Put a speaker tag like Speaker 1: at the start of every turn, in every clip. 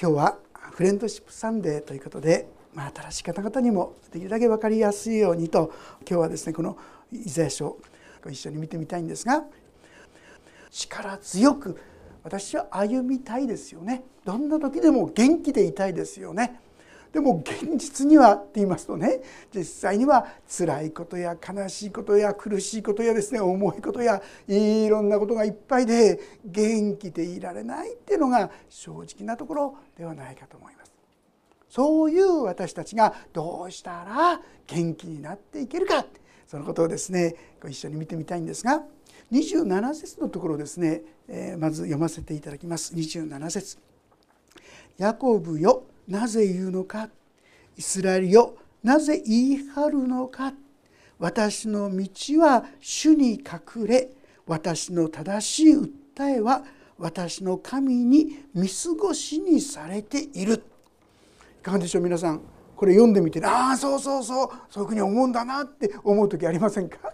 Speaker 1: 今日はフレンドシップサンデーということで、まあ、新しい方々にもできるだけ分かりやすいようにと今日はですねこのイザヤ書を一緒に見てみたいんですが力強く私は歩みたいですよね。どんな時でも元気でいたいですよね。でも現実にはって言いますとね実際には辛いことや悲しいことや苦しいことやですね重いことやいろんなことがいっぱいで元気でいられないっていうのが正直なところではないかと思います。そういう私たちがどうしたら元気になっていけるか。そのことをですねご一緒に見てみたいんですが27節のところですね、えまず読ませていただきます。27節。ヤコブよなぜ言うのか？イスラエルよなぜ言い張るのか？私の道は主に隠れ私の正しい訴えは私の神に見過ごしにされている。いかがでしょう皆さん？これ読んでみてああそうそうそうそういうふうに思うんだなって思う時ありませんか？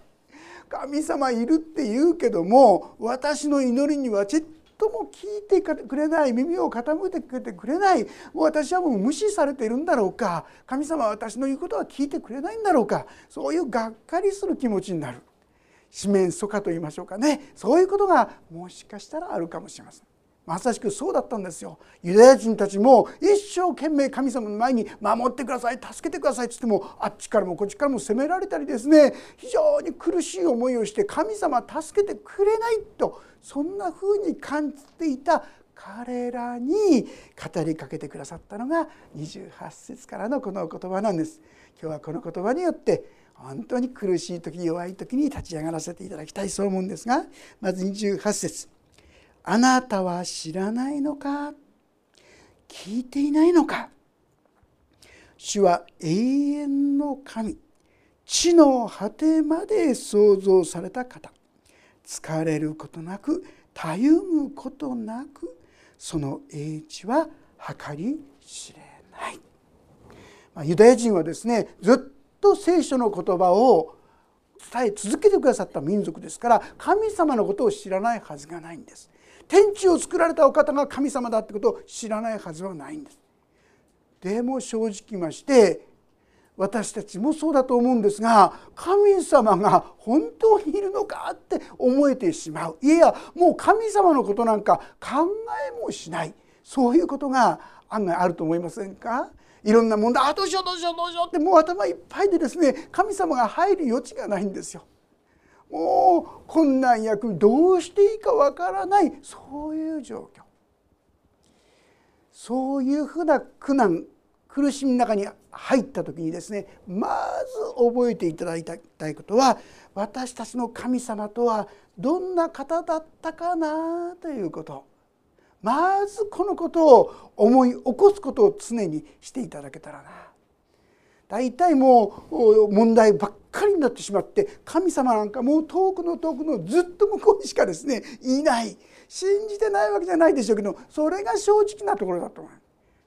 Speaker 1: 神様いるって言うけども私の祈りにはちっとも聞いてくれない耳を傾けてくれない。もう私はもう無視されているんだろうか。神様は私の言うことは聞いてくれないんだろうか。そういうがっかりする気持ちになる。四面楚歌と言いましょうかね。そういうことがもしかしたらあるかもしれません。まさしくそうだったんですよ。ユダヤ人たちも一生懸命神様の前に守ってください助けてくださいっつってもあっちからもこっちからも責められたりですね。非常に苦しい思いをして神様助けてくれないとそんなふうに感じていた彼らに語りかけてくださったのが28節からのこの言葉なんです。今日はこの言葉によって本当に苦しい時弱い時に立ち上がらせていただきたいそう思うんですがまず28節。あなたは知らないのか？聞いていないのか？主は永遠の神地の果てまで創造された方。疲れることなくたゆむことなくその英知は計り知れない、まあ、ユダヤ人はですねずっと聖書の言葉を伝え続けてくださった民族ですから神様のことを知らないはずがないんです。天地を作られたお方が神様だってことを知らないはずはないんです。でも正直まして私たちもそうだと思うんですが神様が本当にいるのかって思えてしまういやもう神様のことなんか考えもしないそういうことが案外あると思いませんか？いろんな問題あどうしようどうしようどうしようってもう頭いっぱいでですね神様が入る余地がないんですよ。もう困難やどうしていいかわからない。そういう状況。そういうふうな苦難苦しみの中に入った時にですねまず覚えていただきたいことは私たちの神様とはどんな方だったかなということ。まずこのことを思い起こすことを常にしていただけたらな。大体もう問題ばっかりになってしまって神様なんかもう遠くの遠くのずっと向こうにしかですねいない。信じてないわけじゃないでしょうけどそれが正直なところだと思う。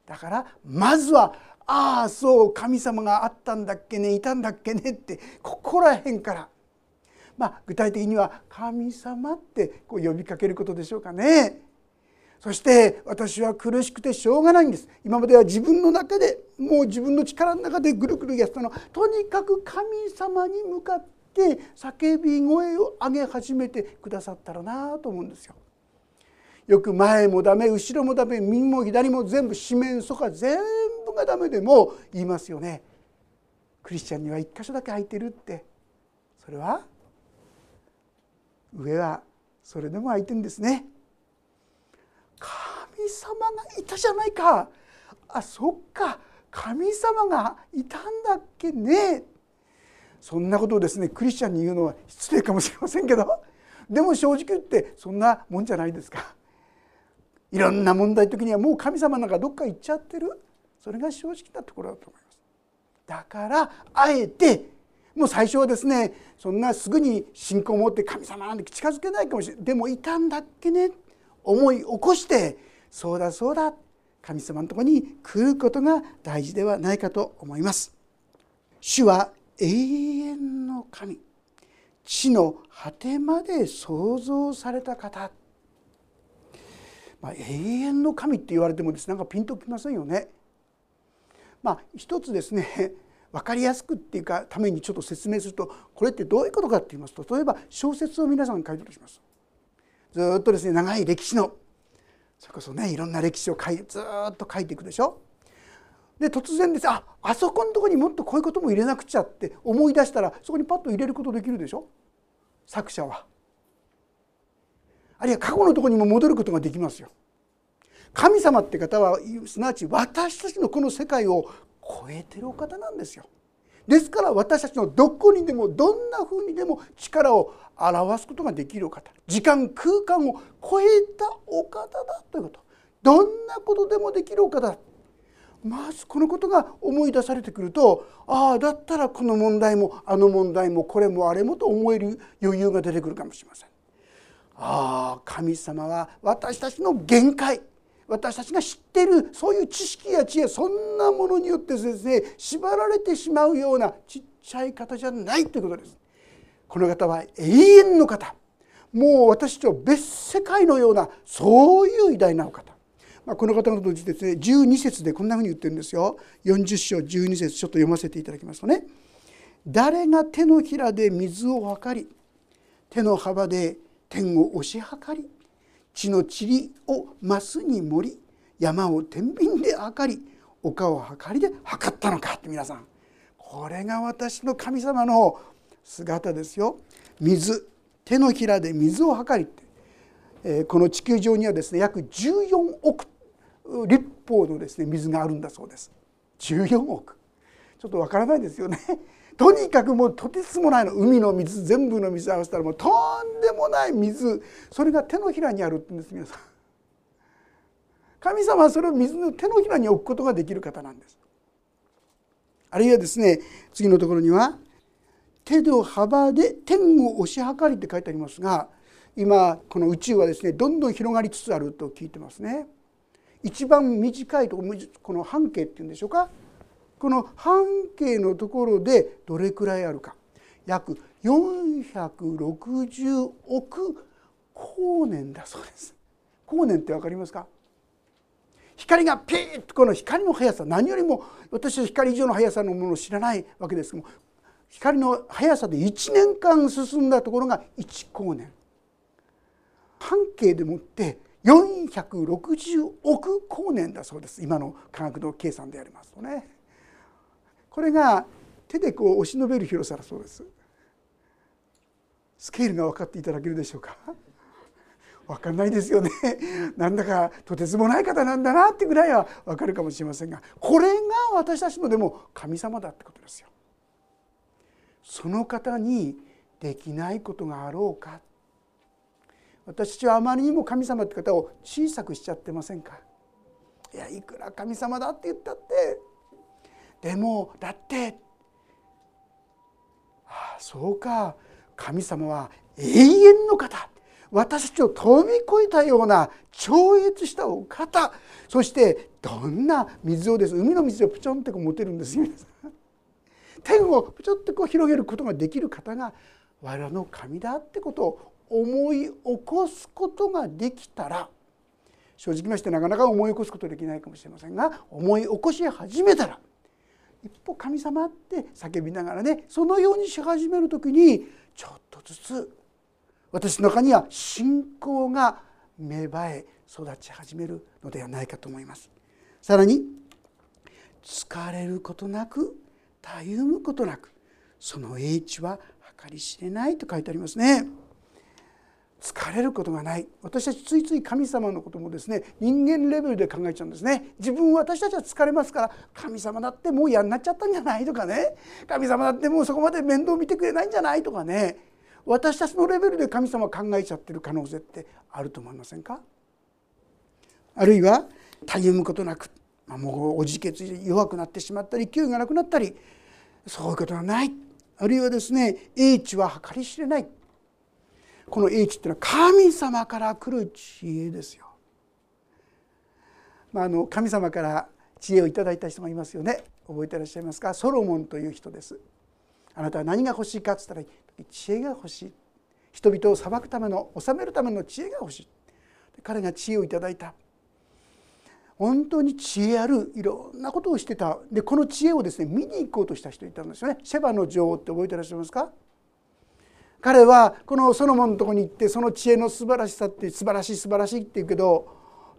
Speaker 1: だからまずはああそう神様があったんだっけねいたんだっけねってここら辺から。まあ具体的には「神様」ってこう呼びかけることでしょうかね。そして私は苦しくてしょうがないんです今までは自分の中でもう自分の力の中でぐるぐるやったのとにかく神様に向かって叫び声を上げ始めてくださったらなと思うんですよ。よく前もダメ後ろもダメ右も左も全部四面楚歌全部がダメでも言いますよね。クリスチャンには一箇所だけ空いてるってそれは上はそれでも空いてるんですね。神様がいたじゃないか。あそっか。神様がいたんだっけね。そんなことをですねクリスチャンに言うのは失礼かもしれませんけど。でも正直言ってそんなもんじゃないですか。いろんな問題時にはもう神様なんかどっか行っちゃってる。それが正直なところだと思います。だからあえてもう最初はですねそんなすぐに信仰を持って神様なんて近づけないかもしれない。でもいたんだっけね。思い起こしてそうだそうだ神様のとこに来ることが大事ではないかと思います。主は永遠の神地の果てまで創造された方まあ、永遠の神って言われてもですねなんかピンときませんよね。まあ一つですね 分かりやすくっていうかためにちょっと説明するとこれってどういうことかって言いますと例えば小説を皆さん書いてるとします。ずっとですね長い歴史のそれこそねいろんな歴史を書いずっと書いていくでしょ？で突然ですああそこのとこにもっとこういうことも入れなくちゃって思い出したらそこにパッと入れることできるでしょ？作者は。あるいは過去のとこにも戻ることができますよ。神様って方はすなわち私たちのこの世界を超えてるお方なんですよ。ですから私たちのどこにでもどんなふうにでも力を表すことができる方時間空間を超えたお方だということどんなことでもできるお方だまずこのことが思い出されてくるとああだったらこの問題もあの問題もこれもあれもと思える余裕が出てくるかもしれません。ああ神様は私たちの限界私たちが知っているそういう知識や知恵そんなものによって先生縛られてしまうようなちっちゃい方じゃないということです。この方は永遠の方。もう私と別世界のようなそういう偉大なお方。まあ、この方のとですね12節でこんなふうに言ってるんですよ。40章12節ちょっと読ませていただきますとね「誰が手のひらで水を測り手の幅で天を押し量り地の塵をマスに盛り山を天秤で測り丘を測りで測ったのかって皆さん。これが私の神様の姿ですよ。水手のひらで水を測りって、えこの地球上にはですね約14億立方のですね水があるんだそうです。14億。ちょっとわからないですよね。とにかくもうとてつもないの海の水全部の水合わせたらもうとんでもない水。それが手のひらにあるって言うんです皆さん。神様はそれを水の手のひらに置くことができる方なんです。あるいはですね次のところには手の幅で天を押し量りって書いてありますが今この宇宙はですねどんどん広がりつつあると聞いてますね。一番短いところこの半径っていうんでしょうか。この半径のところでどれくらいあるか。約460億光年だそうです。光年って分かりますか？光がピーッとこの光の速さ何よりも私は光以上の速さのものを知らないわけですけども光の速さで1年間進んだところが1光年。半径でもって460億光年だそうです。今の科学の計算でありますとね。これが手でこう押し伸べる広さだそうです。スケールが分かっていただけるでしょうか？分かんないですよね。なんだかとてつもない方なんだなってぐらいは分かるかもしれませんがこれが私たちのでも神様だってことですよ。その方にできないことがあろうか。私たちはあまりにも神様って方を小さくしちゃってませんか。いやいくら神様だって言ったって。でもだって。ああそうか。神様は永遠の方。私たちを飛び越えたような超越したお方。そしてどんな水をです。海の水をプチョンってこう持てるんですよ皆さん。天をプチョってこう広げることができる方が我らの神だってことを思い起こすことができたら正直ましてなかなか思い起こすことできないかもしれませんが思い起こし始めたら一歩神様って叫びながらねそのようにし始める時にちょっとずつ私の中には信仰が芽生え育ち始めるのではないかと思います。さらに疲れることなくたゆむことなくその英知は計り知れないと書いてありますね。疲れることがない。私たちついつい神様のこともですね人間レベルで考えちゃうんですね。自分私たちは疲れますから神様だってもう嫌になっちゃったんじゃないとかね。神様だってもうそこまで面倒見てくれないんじゃないとかね。私たちのレベルで神様を考えちゃってる可能性ってあると思いませんか？あるいはたゆむことなく、まあ、もうおじけついて弱くなってしまったり勢いがなくなったりそういうことはない。あるいはですね英知は計り知れない。この英知っていうのは神様から来る知恵ですよ。まあ、あの神様から知恵をいただいた人がいますよね。覚えてらっしゃいますか？ソロモンという人です。あなたは何が欲しいかっつったら知恵が欲しい。人々を裁くための治めるための知恵が欲しい。彼が知恵をいただいた。本当に知恵あるいろんなことをしてた。でこの知恵をですね見に行こうとした人いたんですよね。シェバの女王って覚えてらっしゃいますか？彼はこのソロモンのとこに行ってその知恵の素晴らしさって素晴らしい素晴らしいって言うけど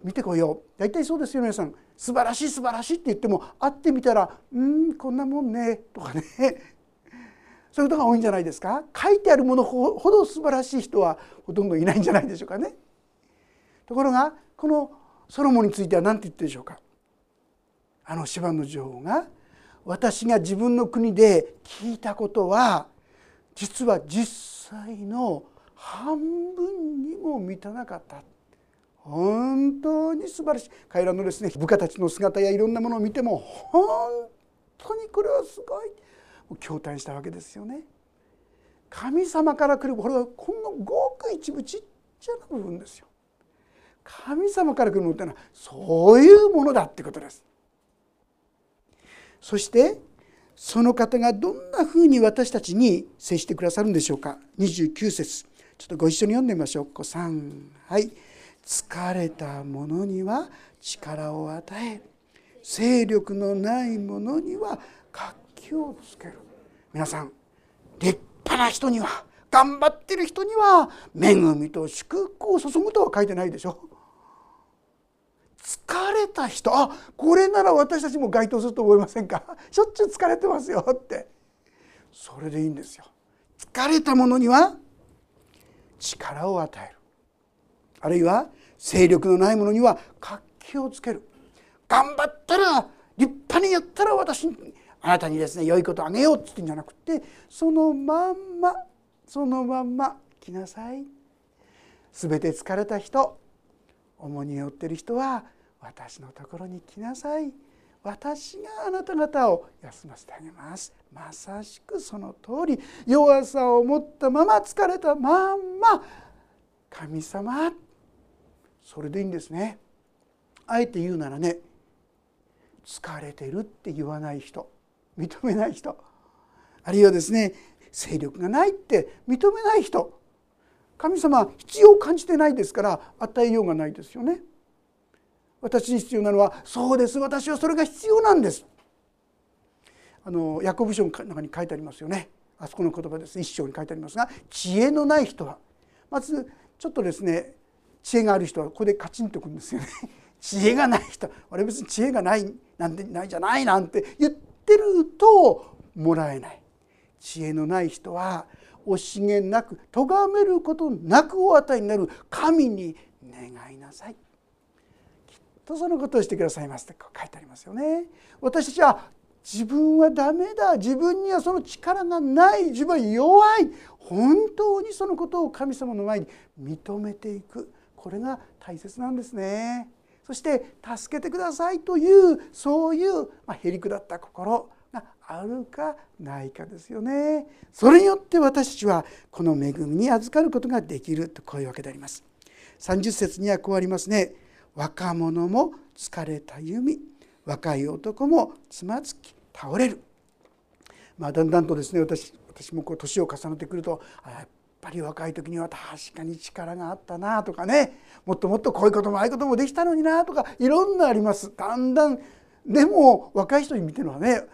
Speaker 1: 見てこいよ大体そうですよ皆さん。素晴らしい素晴らしいって言っても会ってみたら「うんこんなもんね」とかね。そういうことが多いんじゃないですか？書いてあるものほど素晴らしい人はほとんどいないんじゃないでしょうかね。ところがこのソロモンについては何て言ってるでしょうか？あのシバの女王が私が自分の国で聞いたことは実は実際の半分にも満たなかった本当に素晴らしい彼らのですね部下たちの姿やいろんなものを見ても本当にこれはすごい驚嘆したわけですよね。神様から来るこれはこのごく一部ちっちゃな部分ですよ。神様から来るものってのはそういうものだってことです。そしてその方がどんなふうに私たちに接してくださるんでしょうか。29節。ちょっとご一緒に読んでみましょう。こ3はい。疲れた者には力を与え勢力のない者には活気をつける。皆さん立派な人には頑張ってる人には恵みと祝福を注ぐとは書いてないでしょ。疲れた人。あこれなら私たちも該当すると思いませんか？しょっちゅう疲れてますよって。それでいいんですよ。疲れた者には力を与える。あるいは勢力のない者には活気をつける。頑張ったら立派にやったら私あなたにですね良いことあげようって言ってんじゃなくてそのまんまそのまんま来なさい。全て疲れた人重荷を負ってる人は私のところに来なさい。私があなた方を休ませてあげます。まさしくその通り。弱さを持ったまま疲れたまんま。神様。それでいいんですね。あえて言うならね。疲れてるって言わない人。認めない人。あるいはですね。勢力がないって認めない人。神様必要を感じてないですから与えようがないですよね。私に必要なのはそうです。私はそれが必要なんです。あのヤコブ書の中に書いてありますよね。あそこの言葉です。一章に書いてありますが知恵のない人は。まずちょっとですね知恵がある人はここでカチンとくるんですよね。知恵がない人。俺別に知恵がないなんてないじゃないなんて言ってるともらえない。知恵のない人は惜しげなく咎めることなくお与えになる。神に願いなさい。とそのことをしてくださいますって書いてありますよね。私たちは自分はダメだ自分にはその力がない自分は弱い本当にそのことを神様の前に認めていくこれが大切なんですね。そして助けてくださいというそういう、まあ、へりくだった心があるかないかですよね。それによって私たちはこの恵みに預かることができるとこういうわけであります。30節にはこうありますね。若者も疲れた弓若い男もつまずき倒れる、まあ、だんだんとですね私私もこう年を重ねてくるとやっぱり若い時には確かに力があったなとかねもっともっとこういうこともああいうこともできたのになとかいろんなありますだんだんでも若い人に見てるのはね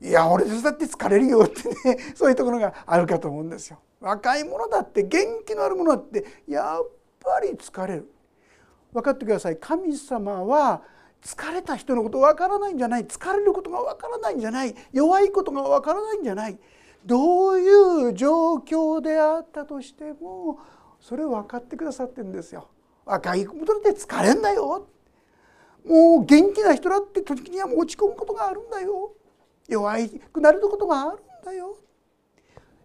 Speaker 1: いや俺だって疲れるよってね そういうところがあるかと思うんですよ。若い者だって元気のある者だってやっぱり疲れる。分かってください。神様は疲れた人のことわからないんじゃない。疲れることがわからないんじゃない。弱いことがわからないんじゃない。どういう状況であったとしてもそれを分かってくださってるんですよ。若いことだって疲れんだよ。もう元気な人だって時には落ち込むことがあるんだよ。弱くなることがあるんだよ。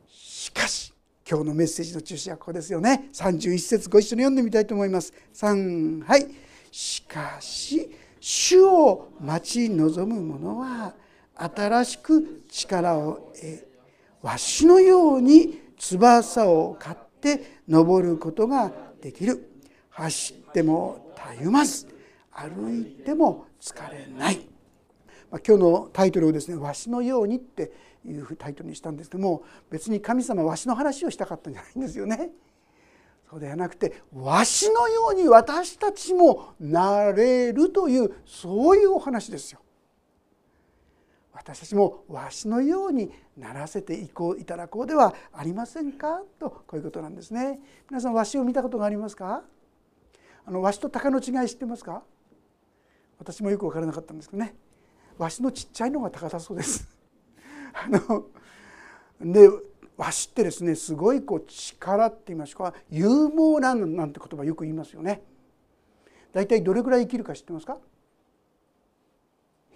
Speaker 1: しかし今日のメッセージの中心はここですよね。31節ご一緒に読んでみたいと思います。3はい。しかし主を待ち望む者は新しく力を得わしのように翼を買って登ることができる。走ってもたゆまず歩いても疲れない、まあ、今日のタイトルをですね「わしのように」っていうタイトルにしたんですけども別に神様わしの話をしたかったんじゃないんですよね。そうではなくてわしのように私たちもなれるというそういうお話ですよ。私たちもわしのようにならせていこういただこうではありませんか？とこういうことなんですね。皆さんわしを見たことがありますか？あのわしと鷹の違い知ってますか？私もよく分からなかったんですけどねわしのちっちゃいのが鷹だそうです。あのでわしってですねすごいこう力って言いますか勇猛ななんて言葉よく言いますよね。大体どれぐらい生きるか知ってますか？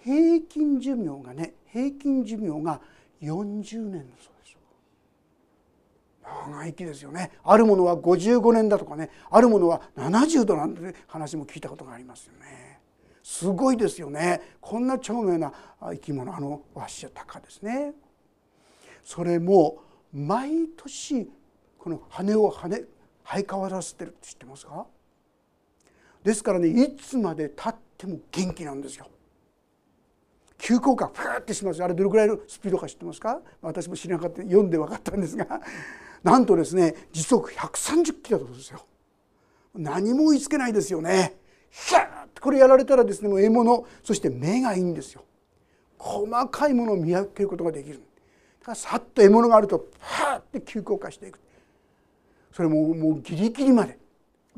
Speaker 1: 平均寿命がね平均寿命が40年のそうです長生きですよね。あるものは55年だとかねあるものは70度なんて話も聞いたことがありますよね。すごいですよね。こんな長命な生き物あのワッシやタカですね。それも毎年この羽を羽生え変わらせてるって知ってますか？ですからねいつまでたっても元気なんですよ。急降下ふーってします。あれどれぐらいのスピードか知ってますか？私も知らなかった。読んで分かったんですが。なんとですね時速130キロだとですよ。何も追いつけないですよね。ヒャーッこれやられたらですねもう獲物そして目がいいんですよ。細かいものを見分けることができる。だからさっと獲物があるとパーって急降下していく。それももうギリギリまで。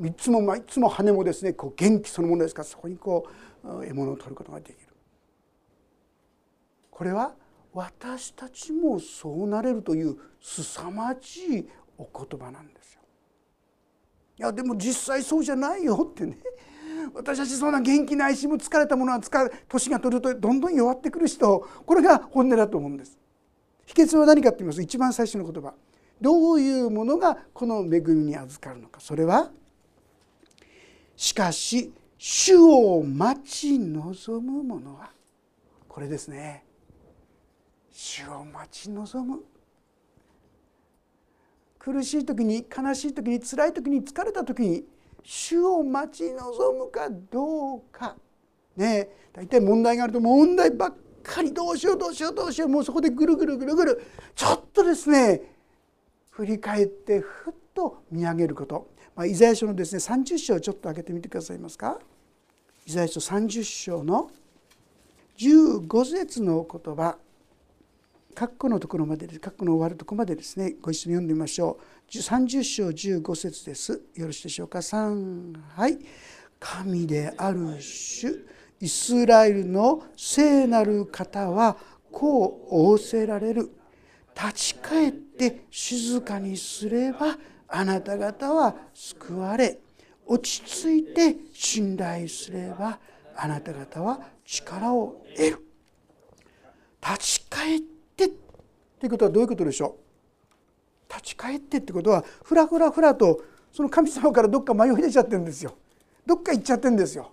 Speaker 1: いつもいつも羽もですねこう元気そのものですからそこにこう獲物を取ることができる。これは私たちもそうなれるという凄まじいお言葉なんですよ。いやでも実際そうじゃないよってね。私たちそんな元気ないしも疲れたものは疲れ年が取るとどんどん弱ってくる人これが本音だと思うんです。秘訣は何かって言います。一番最初の言葉。どういうものがこの恵みに預かるのか。それはしかし主を待ち望む者はこれですね。主を待ち望む。苦しい時に悲しい時に辛い時に疲れた時に主を待ち望むかどうか。ね大体問題があると問題ばっかりどうしようどうしようどうしよう。もうそこでぐるぐるぐるぐる。ちょっとですね振り返ってふっと見上げること、まあ、イザヤ書のですね30章をちょっと開けてみてくださいますか。イザヤ書30章の15節の言葉。括弧のところまで括弧の終わるところまでですねご一緒に読んでみましょう。30章15節です。よろしいでしょうか？3はい。神である主イスラエルの聖なる方はこう仰せられる。立ち返って静かにすればあなた方は救われ。落ち着いて信頼すればあなた方は力を得る。立ち返ってってっていうことはどういうことでしょう？立ち返ってってことはふらふらふらとその神様からどっか迷い出ちゃってるんですよ。どっか行っちゃってるんですよ。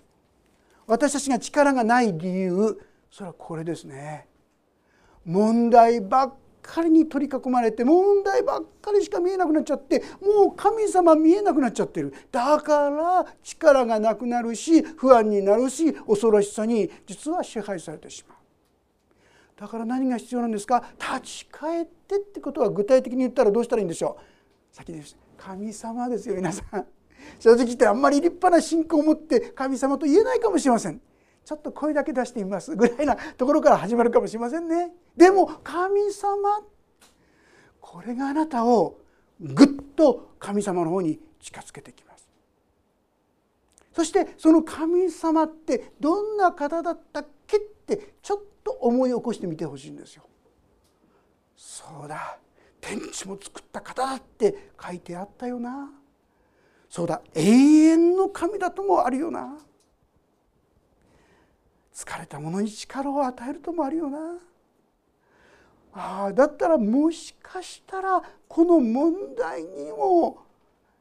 Speaker 1: 私たちが力がない理由それはこれですね。問題ばっかりに取り囲まれて問題ばっかりしか見えなくなっちゃってもう神様見えなくなっちゃってる。だから力がなくなるし不安になるし恐ろしさに実は支配されてしまう。だから何が必要なんですか？立ち返ってってことは具体的に言ったらどうしたらいいんでしょう？先です神様ですよ皆さん。正直言ってあんまり立派な信仰を持って神様と言えないかもしれません。ちょっと声だけ出してみますぐらいなところから始まるかもしれませんね。でも神様これがあなたをぐっと神様の方に近づけてきます。そしてその神様ってどんな方だったっけってちょっと思い起こしてみてほしいんですよ。そうだ。天地も作った方だって書いてあったよな。そうだ。永遠の神だともあるよな。疲れた者に力を与えるともあるよな。ああだったらもしかしたらこの問題にも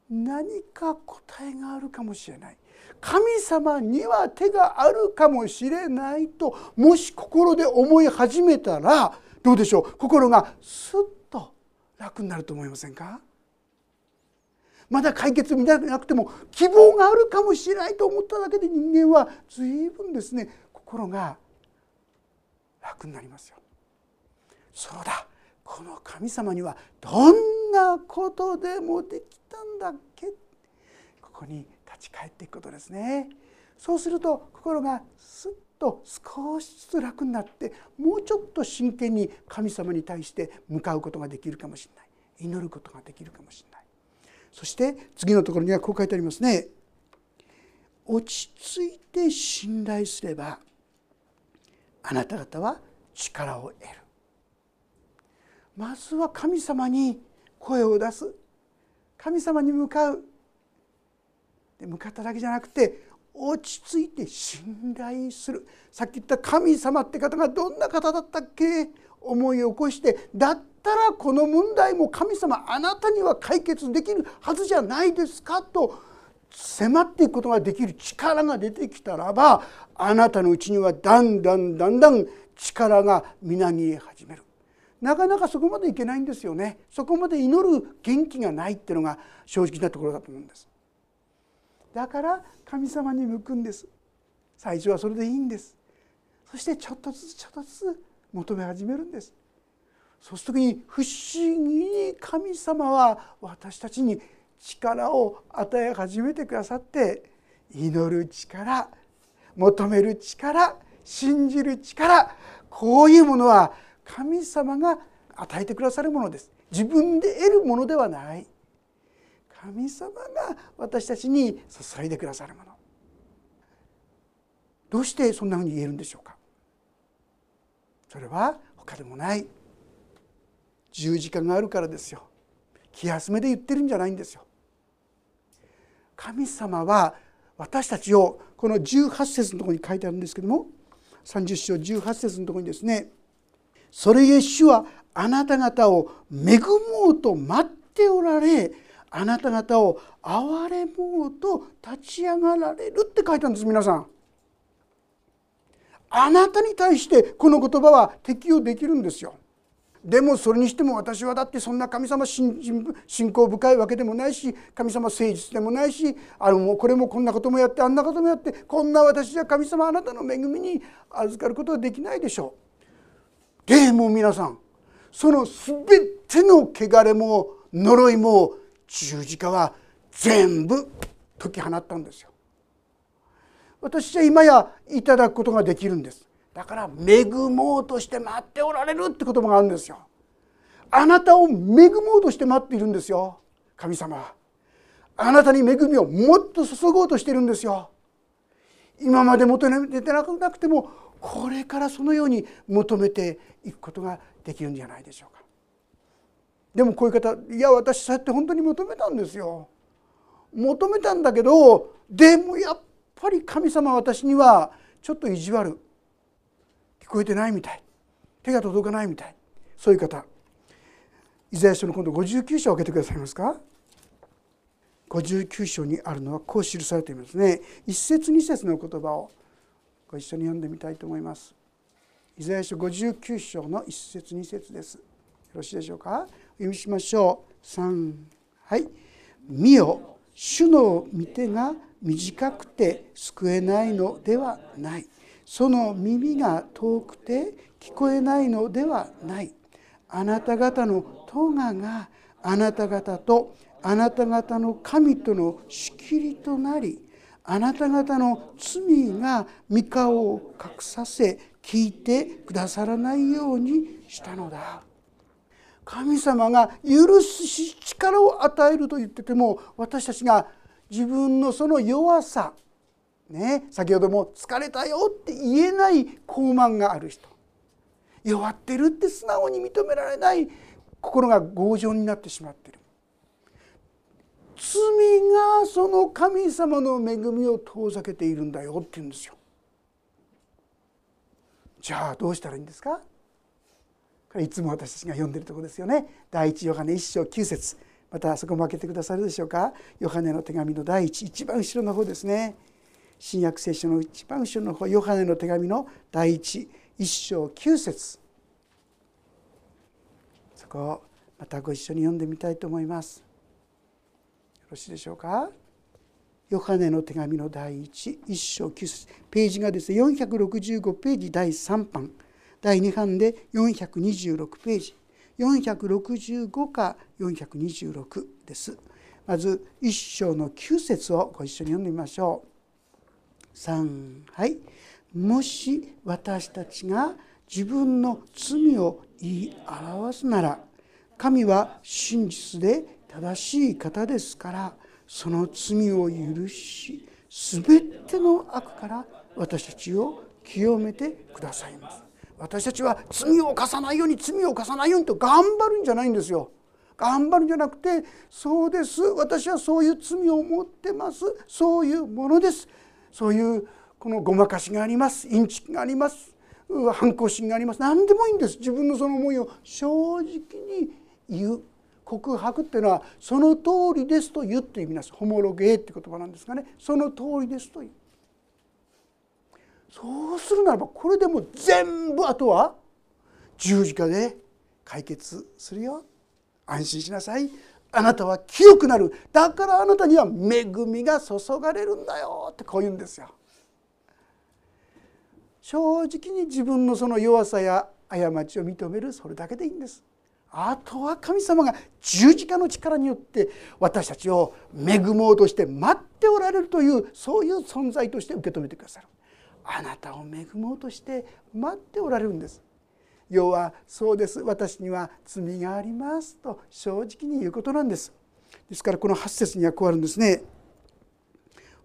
Speaker 1: 何か答えがあるかもしれない。神様には手があるかもしれないともし心で思い始めたらどうでしょう？心がスッと楽になると思いませんか？まだ解決見たくなくても希望があるかもしれないと思っただけで人間は随分ですね心が楽になりますよ。そうだ。この神様にはどんなことでもできたんだっけ？ここにち返っていくことですね。そうすると心がすっと少しずつ楽になってもうちょっと真剣に神様に対して向かうことができるかもしれない。祈ることができるかもしれない。そして次のところにはこう書いてありますね。落ち着いて信頼すればあなた方は力を得る。まずは神様に声を出す。神様に向かう。で向かっただけじゃなくて落ち着いて信頼する。さっき言った神様って方がどんな方だったっけ？思いを起こして。だったらこの問題も神様あなたには解決できるはずじゃないですか？と迫っていくことができる。力が出てきたらばあなたのうちにはだんだんだんだん力がみなぎり始める。なかなかそこまでいけないんですよね。そこまで祈る元気がないっていうのが正直なところだと思うんです。だから神様に向くんです。最初はそれでいいんです。そしてちょっとずつちょっとずつ求め始めるんです。そうする時に不思議に神様は私たちに力を与え始めてくださって祈る力求める力信じる力こういうものは神様が与えてくださるものです。自分で得るものではない。神様が私たちに注いでくださるもの。どうしてそんなふうに言えるんでしょうか？それは他でもない。十字架があるからですよ。気休めで言ってるんじゃないんですよ。神様は私たちをこの18節のところに書いてあるんですけども30章18節のところにですね「それゆえ主はあなた方を恵もうと待っておられあなた方を憐れもうと立ち上がられる」って書いてあるんです皆さん。あなたに対してこの言葉は適用できるんですよ。でもそれにしても私はだってそんな神様信仰深いわけでもないし神様誠実でもないしあのもうこれもこんなこともやってあんなこともやってこんな私じゃ神様あなたの恵みに預かることはできないでしょう。でも皆さんその全ての汚れも呪いも十字架は全部解き放ったんですよ。私は今やいただくことができるんです。だから恵もうとして待っておられるって言葉があるんですよ。あなたを恵もうとして待っているんですよ神様は。あなたに恵みをもっと注ごうとしてるんですよ。今まで求めてなくてもこれからそのように求めていくことができるんじゃないでしょうか。でもこういう方いや私そうやって本当に求めたんですよ。求めたんだけどでもやっぱり神様私にはちょっと意地悪。聞こえてないみたい。手が届かないみたい。そういう方。イザヤ書の今度59章を開けてくださいますか？59章にあるのはこう記されていますね。一節二節の言葉をご一緒に読んでみたいと思います。イザヤ書59章の一節二節です。よろしいでしょうか？読みしましょう。3はい「見よ。主の御手が短くて救えないのではない」その耳が遠くて聞こえないのではない。あなた方の咎があなた方とあなた方の神との仕切りとなりあなた方の罪が御顔を隠させ聞いてくださらないようにしたのだ。神様が許す力を与えると言ってても私たちが自分のその弱さね、先ほども「疲れたよ」って言えない傲慢がある人。弱ってるって素直に認められない心が強情になってしまってる。罪がその神様の恵みを遠ざけているんだよって言うんですよ。じゃあどうしたらいいんですか？これいつも私たちが読んでるとこですよね。第一ヨハネ一章九節。またそこも開けてくださるでしょうか。ヨハネの手紙の第一一番後ろの方ですね。新約聖書の一番後ろの方ヨハネの手紙の第一一章九節。そこをまたご一緒に読んでみたいと思います。よろしいでしょうか。ヨハネの手紙の第一一章九節。ページがですね465ページ第3版。第2版で426ページ。465か426です。まず一章の9節をご一緒に読んでみましょう。3はい。もし私たちが自分の罪を言い表すなら神は真実で正しい方ですからその罪を許し全ての悪から私たちを清めてくださいます。私たちは罪を犯さないように罪を犯さないようにと頑張るんじゃないんですよ。頑張るんじゃなくてそうです。私はそういう罪を持ってます。そういうものです。そういうこのごまかしがあります。インチキがあります。反抗心があります。何でもいいんです。自分のその思いを正直に言う。告白っていうのはその通りですと言って意味なんですホモロゲーって言葉なんですがね。その通りですと言う。そうするならばこれでも全部あとは十字架で解決するよ。安心しなさい。あなたは清くなる。だからあなたには恵みが注がれるんだよ。ってこう言うんですよ。正直に自分のその弱さや過ちを認める。それだけでいいんです。あとは神様が十字架の力によって私たちを恵もうとして待っておられるというそういう存在として受け止めてくださる。あなたを恵もうとして待っておられるんです。要はそうです。私には罪がありますと正直に言うことなんです。ですからこの8節にはこうあるんですね。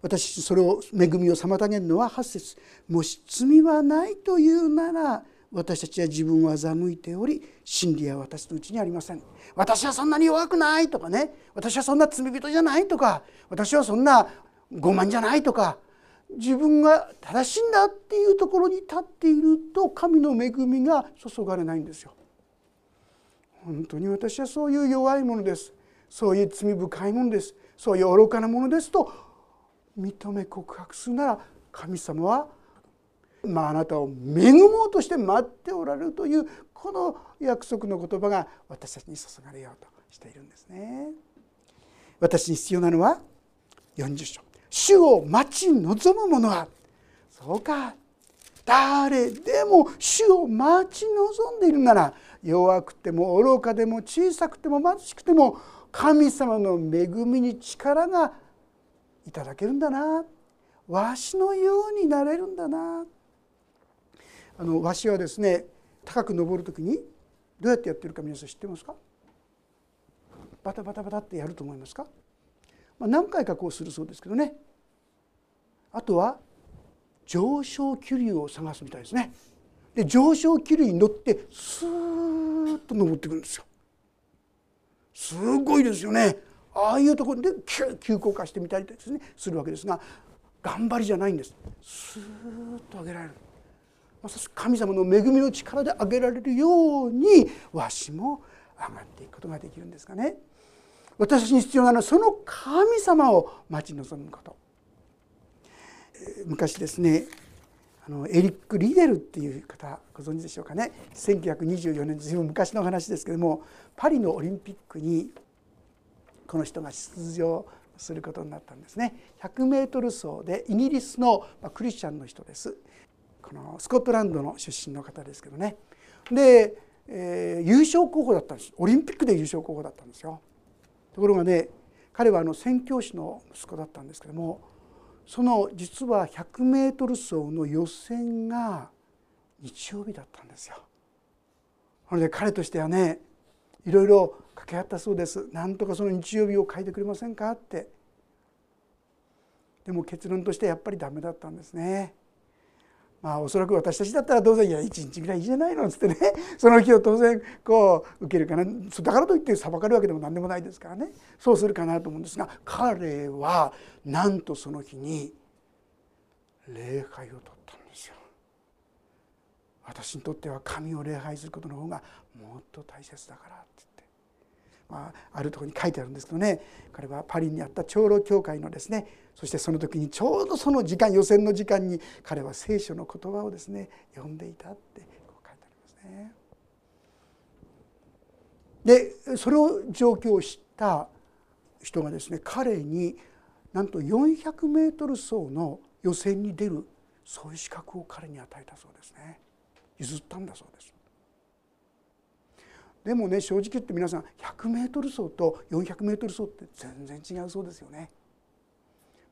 Speaker 1: 私それを恵みを妨げるのは8節。もし罪はないというなら私たちは自分を欺いており真理は私のうちにありません。私はそんなに弱くないとかね。私はそんな罪人じゃないとか。私はそんな傲慢じゃないとか。自分が正しいんだっていうところに立っていると神の恵みが注がれないんですよ。本当に私はそういう弱いものですそういう罪深いものですそういう愚かなものですと認め告白するなら神様は、まあ、なたを恵もうとして待っておられるというこの約束の言葉が私たちに注がれようとしているんですね。私に必要なのは40章主を待ち望む者はそうか。誰でも主を待ち望んでいるなら弱くても愚かでも小さくても貧しくても神様の恵みに力がいただけるんだな。わしのようになれるんだな。あのわしはですね高く登る時にどうやってやってるか皆さん知ってますか？バタバタバタってやると思いますか？まあ、何回かこうするそうですけどね。あとは上昇気流を探すみたいですね。で上昇気流に乗ってスーッと登ってくるんですよ。すごいですよね。ああいうところで急降下してみたりですねするわけですが頑張りじゃないんです。スーッと上げられる。神様の恵みの力で上げられるようにわしも上がっていくことができるんですかね。私たちに必要なのはその神様を待ち望むこと。昔ですねあのエリック・リデルっていう方ご存知でしょうかね。1924年ずいぶん昔の話ですけどもパリのオリンピックにこの人が出場することになったんですね。100m 走でイギリスのクリスチャンの人です。このスコットランドの出身の方ですけどね。で、えー、優勝候補だったんです。オリンピックで優勝候補だったんですよ。ところがね彼はあの宣教師の息子だったんですけどもその実は 100m 走の予選が日曜日だったんですよ。なので彼としてはねいろいろ掛け合ったそうですなんとかその日曜日を変えてくれませんかってでも結論としてやっぱりダメだったんですね。まあおそらく私たちだったら当然「いや一日ぐらいいいじゃないの」っつってね。その日を当然こう受けるかな。だからといって裁かれるわけでも何でもないですからね。そうするかなと思うんですが彼はなんとその日に礼拝をとったんですよ。私にとっては神を礼拝することの方がもっと大切だからって、まあ、あるところに書いてあるんですけどね彼はパリにあった長老教会のですねそしてその時にちょうどその時間予選の時間に彼は聖書の言葉をですね読んでいたってこう書いてありますね。でその状況を知った人がですね彼になんと 400m 走の予選に出るそういう資格を彼に与えたそうですね譲ったんだそうです。でもね正直言って皆さん 100m 走と 400m 走って全然違うそうですよね。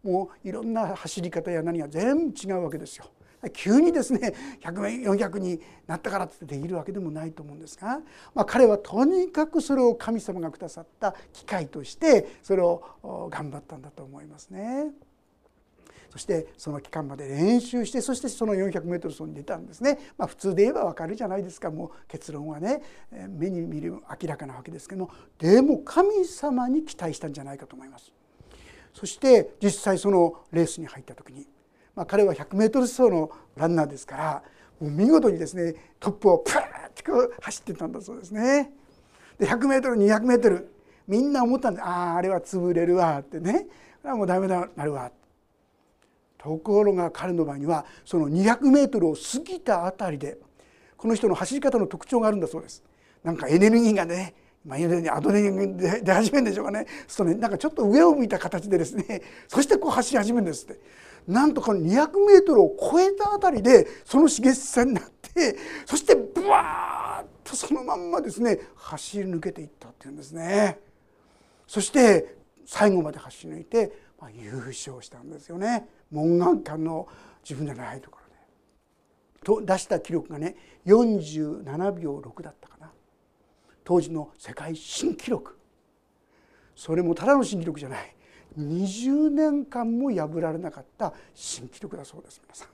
Speaker 1: もういろんな走り方や何が全部違うわけですよ。急にですね100400になったからってできるわけでもないと思うんですが、まあ、彼はとにかくそれを神様がくださった機会としてそれを頑張ったんだと思いますね。そしてその期間まで練習してそしてその 400m 走に出たんですね、まあ、普通で言えばわかるじゃないですか。もう結論はね目に見る明らかなわけですけども。でも神様に期待したんじゃないかと思います。そして実際そのレースに入った時にまあ、彼は 100m 走のランナーですからもう見事にですねトップをプーッとこう走ってたんだそうですね。で 100m200m みんな思ったんであああれは潰れるわってね。もうダメだなるわところが彼の場合にはその 200m を過ぎたあたりでこの人の走り方の特徴があるんだそうです。なんかエネルギーがねまあ、アドレナリンが出始めるんでしょうかねそうねなんかちょっと上を向いた形でですねそしてこう走り始めるんですってなんとか200メートルを超えたあたりでその刺激さになってそしてブワーッとそのまんまですね走り抜けていったっていうんですね。そして最後まで走り抜いて、まあ、優勝したんですよね。門眼間の自分じゃないところで。と出した記録がね47秒6だったかな。当時の世界新記録。それもただの新記録じゃない。20年間も破られなかった新記録だそうです皆さ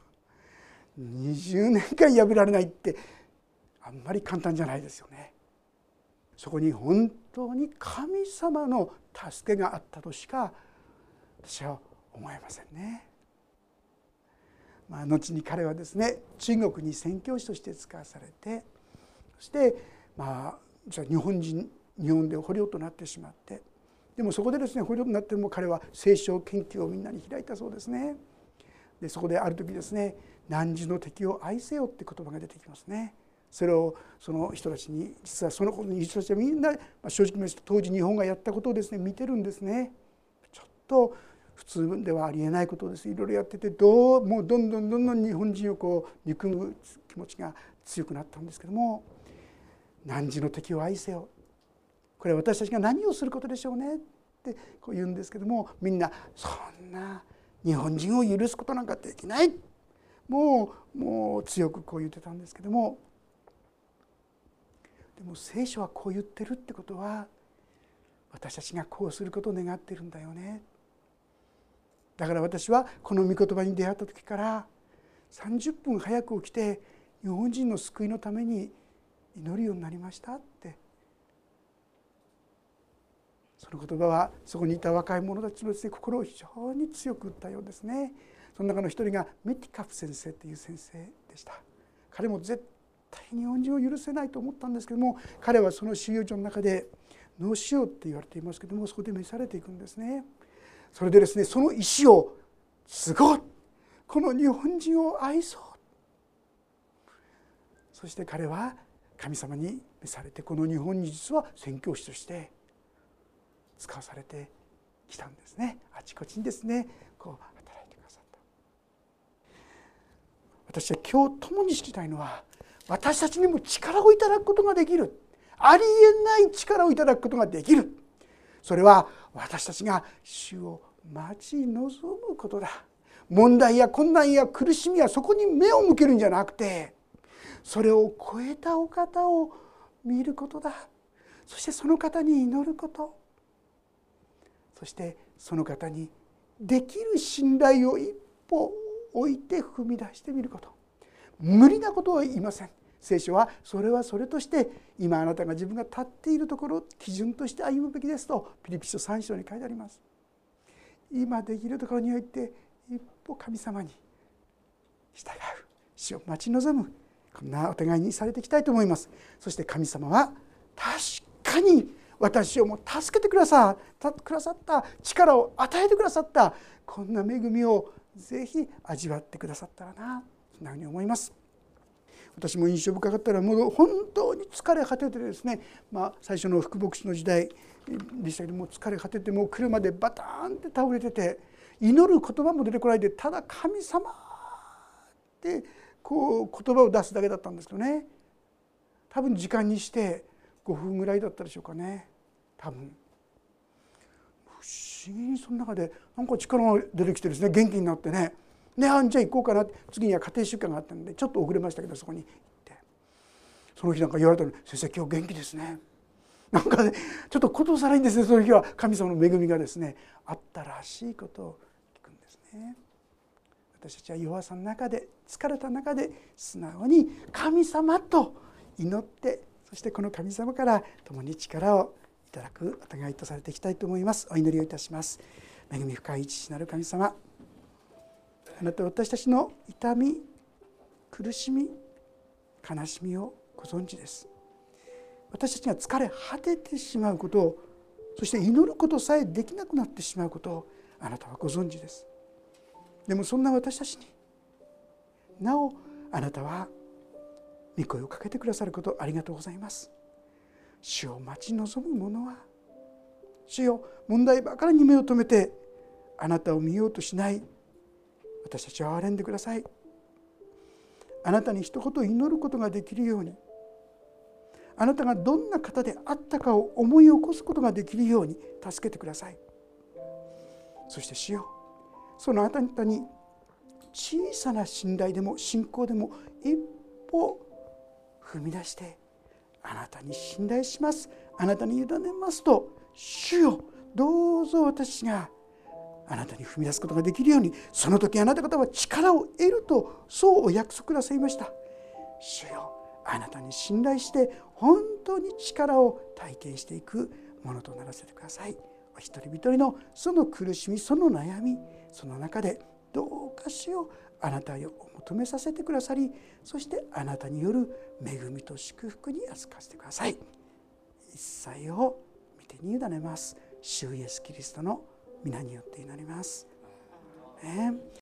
Speaker 1: ん。20年間破られないってあんまり簡単じゃないですよね。そこに本当に神様の助けがあったとしか私は思えませんね。まあ、後に彼はですね中国に宣教師として使わされてそしてまあじゃあ日本人日本で捕虜となってしまってでもそこでですね捕虜になっても彼は聖書研究をみんなに開いたそうですね。でそこである時ですね「汝の敵を愛せよ」って言葉が出てきますね。それをその人たちに実はそのことに人たちはみんな、まあ、正直に言いますと当時日本がやったことをですね見てるんですね。ちょっと普通ではありえないことです。いろいろやっててどうもうどんどんどんどん日本人をこう憎む気持ちが強くなったんですけども「汝の敵を愛せよ」これは私たちが何をすることでしょうねってこう言うんですけどもみんなそんな日本人を許すことなんかできない。もうもう強くこう言ってたんですけども。でも聖書はこう言ってるってことは私たちがこうすることを願ってるんだよね。だから私はこの御言葉に出会った時から30分早く起きて日本人の救いのために祈るようになりましたって。その言葉はそこにいた若い者たちのですね心を非常に強く打ったようですね。その中の一人がメティカフ先生という先生でした。彼も絶対日本人を許せないと思ったんですけども彼はその修行所の中で脳しようって言われていますけどもそこで召されていくんですね。それでですねその意志をすごいこの日本人を愛そう。そして彼は神様に召されてこの日本に実は宣教師として使わされてきたんですね。あちこちにですねこう働いてくださった。私は今日共に知りたいのは私たちにも力をいただくことができる。ありえない力をいただくことができる。それは私たちが主を待ち望むことだ。問題や困難や苦しみはそこに目を向けるんじゃなくてそれを超えたお方を見ることだ。そしてその方に祈ること。そしてその方にできる信頼を一歩置いて踏み出してみること。無理なことは言いません。聖書はそれはそれとして今あなたが自分が立っているところを基準として歩むべきですとピリピ書3章に書いてあります。今できるところにおいて一歩神様に従う。死を待ち望む。こんなお互いにされていきたいと思います。そして神様は確かに私をも助けてくださくださった。力を与えてくださった。こんな恵みをぜひ味わってくださったらな。そんなふうに思います。私も印象深かったらもう本当に疲れ果ててですね、まあ、最初の福牧師の時代でしたけども疲れ果ててもう車でバターンって倒れてて祈る言葉も出てこないでただ神様ってこう言葉を出すだけだったんですけどね。多分時間にして5分ぐらいだったでしょうかね。多分。不思議にその中でなんか力が出てきてですね元気になってね。ねあじゃあ行こうかな次には家庭習慣があったんでちょっと遅れましたけどそこに行って。その日なんか言われたの「先生今日元気ですね」なんかねちょっとことさらいんですねその日は神様の恵みがですねあったらしいことを聞くんですね。私たちは弱さの中で疲れた中で素直に神様と祈ってそしてこの神様から共に力をいただくお互いとされていきたいと思います。お祈りをいたします。恵み深い父なる神様あなたは私たちの痛み苦しみ悲しみをご存知です。私たちが疲れ果ててしまうことをそして祈ることさえできなくなってしまうことをあなたはご存知です。でもそんな私たちになおあなたは御声をかけてくださることありがとうございます。主を待ち望む者は主よ問題ばかりに目を留めてあなたを見ようとしない私たちを憐れんでください。あなたに一言祈ることができるように。あなたがどんな方であったかを思い起こすことができるように。助けてください。そして主よそのあなたに小さな信頼でも信仰でも一歩踏み出してあなたに信頼します。あなたに委ねますと主よどうぞ私があなたに踏み出すことができるようにその時あなた方は力を得るとそうお約束くださいました。主よあなたに信頼して本当に力を体験していくものとならせてください。お一人一人のその苦しみその悩みその中でどうかしよあなたを求めさせてくださりそしてあなたによる恵みと祝福に預かせてください。一切を見てに委ねます。主イエスキリストの皆によって祈ります、ね、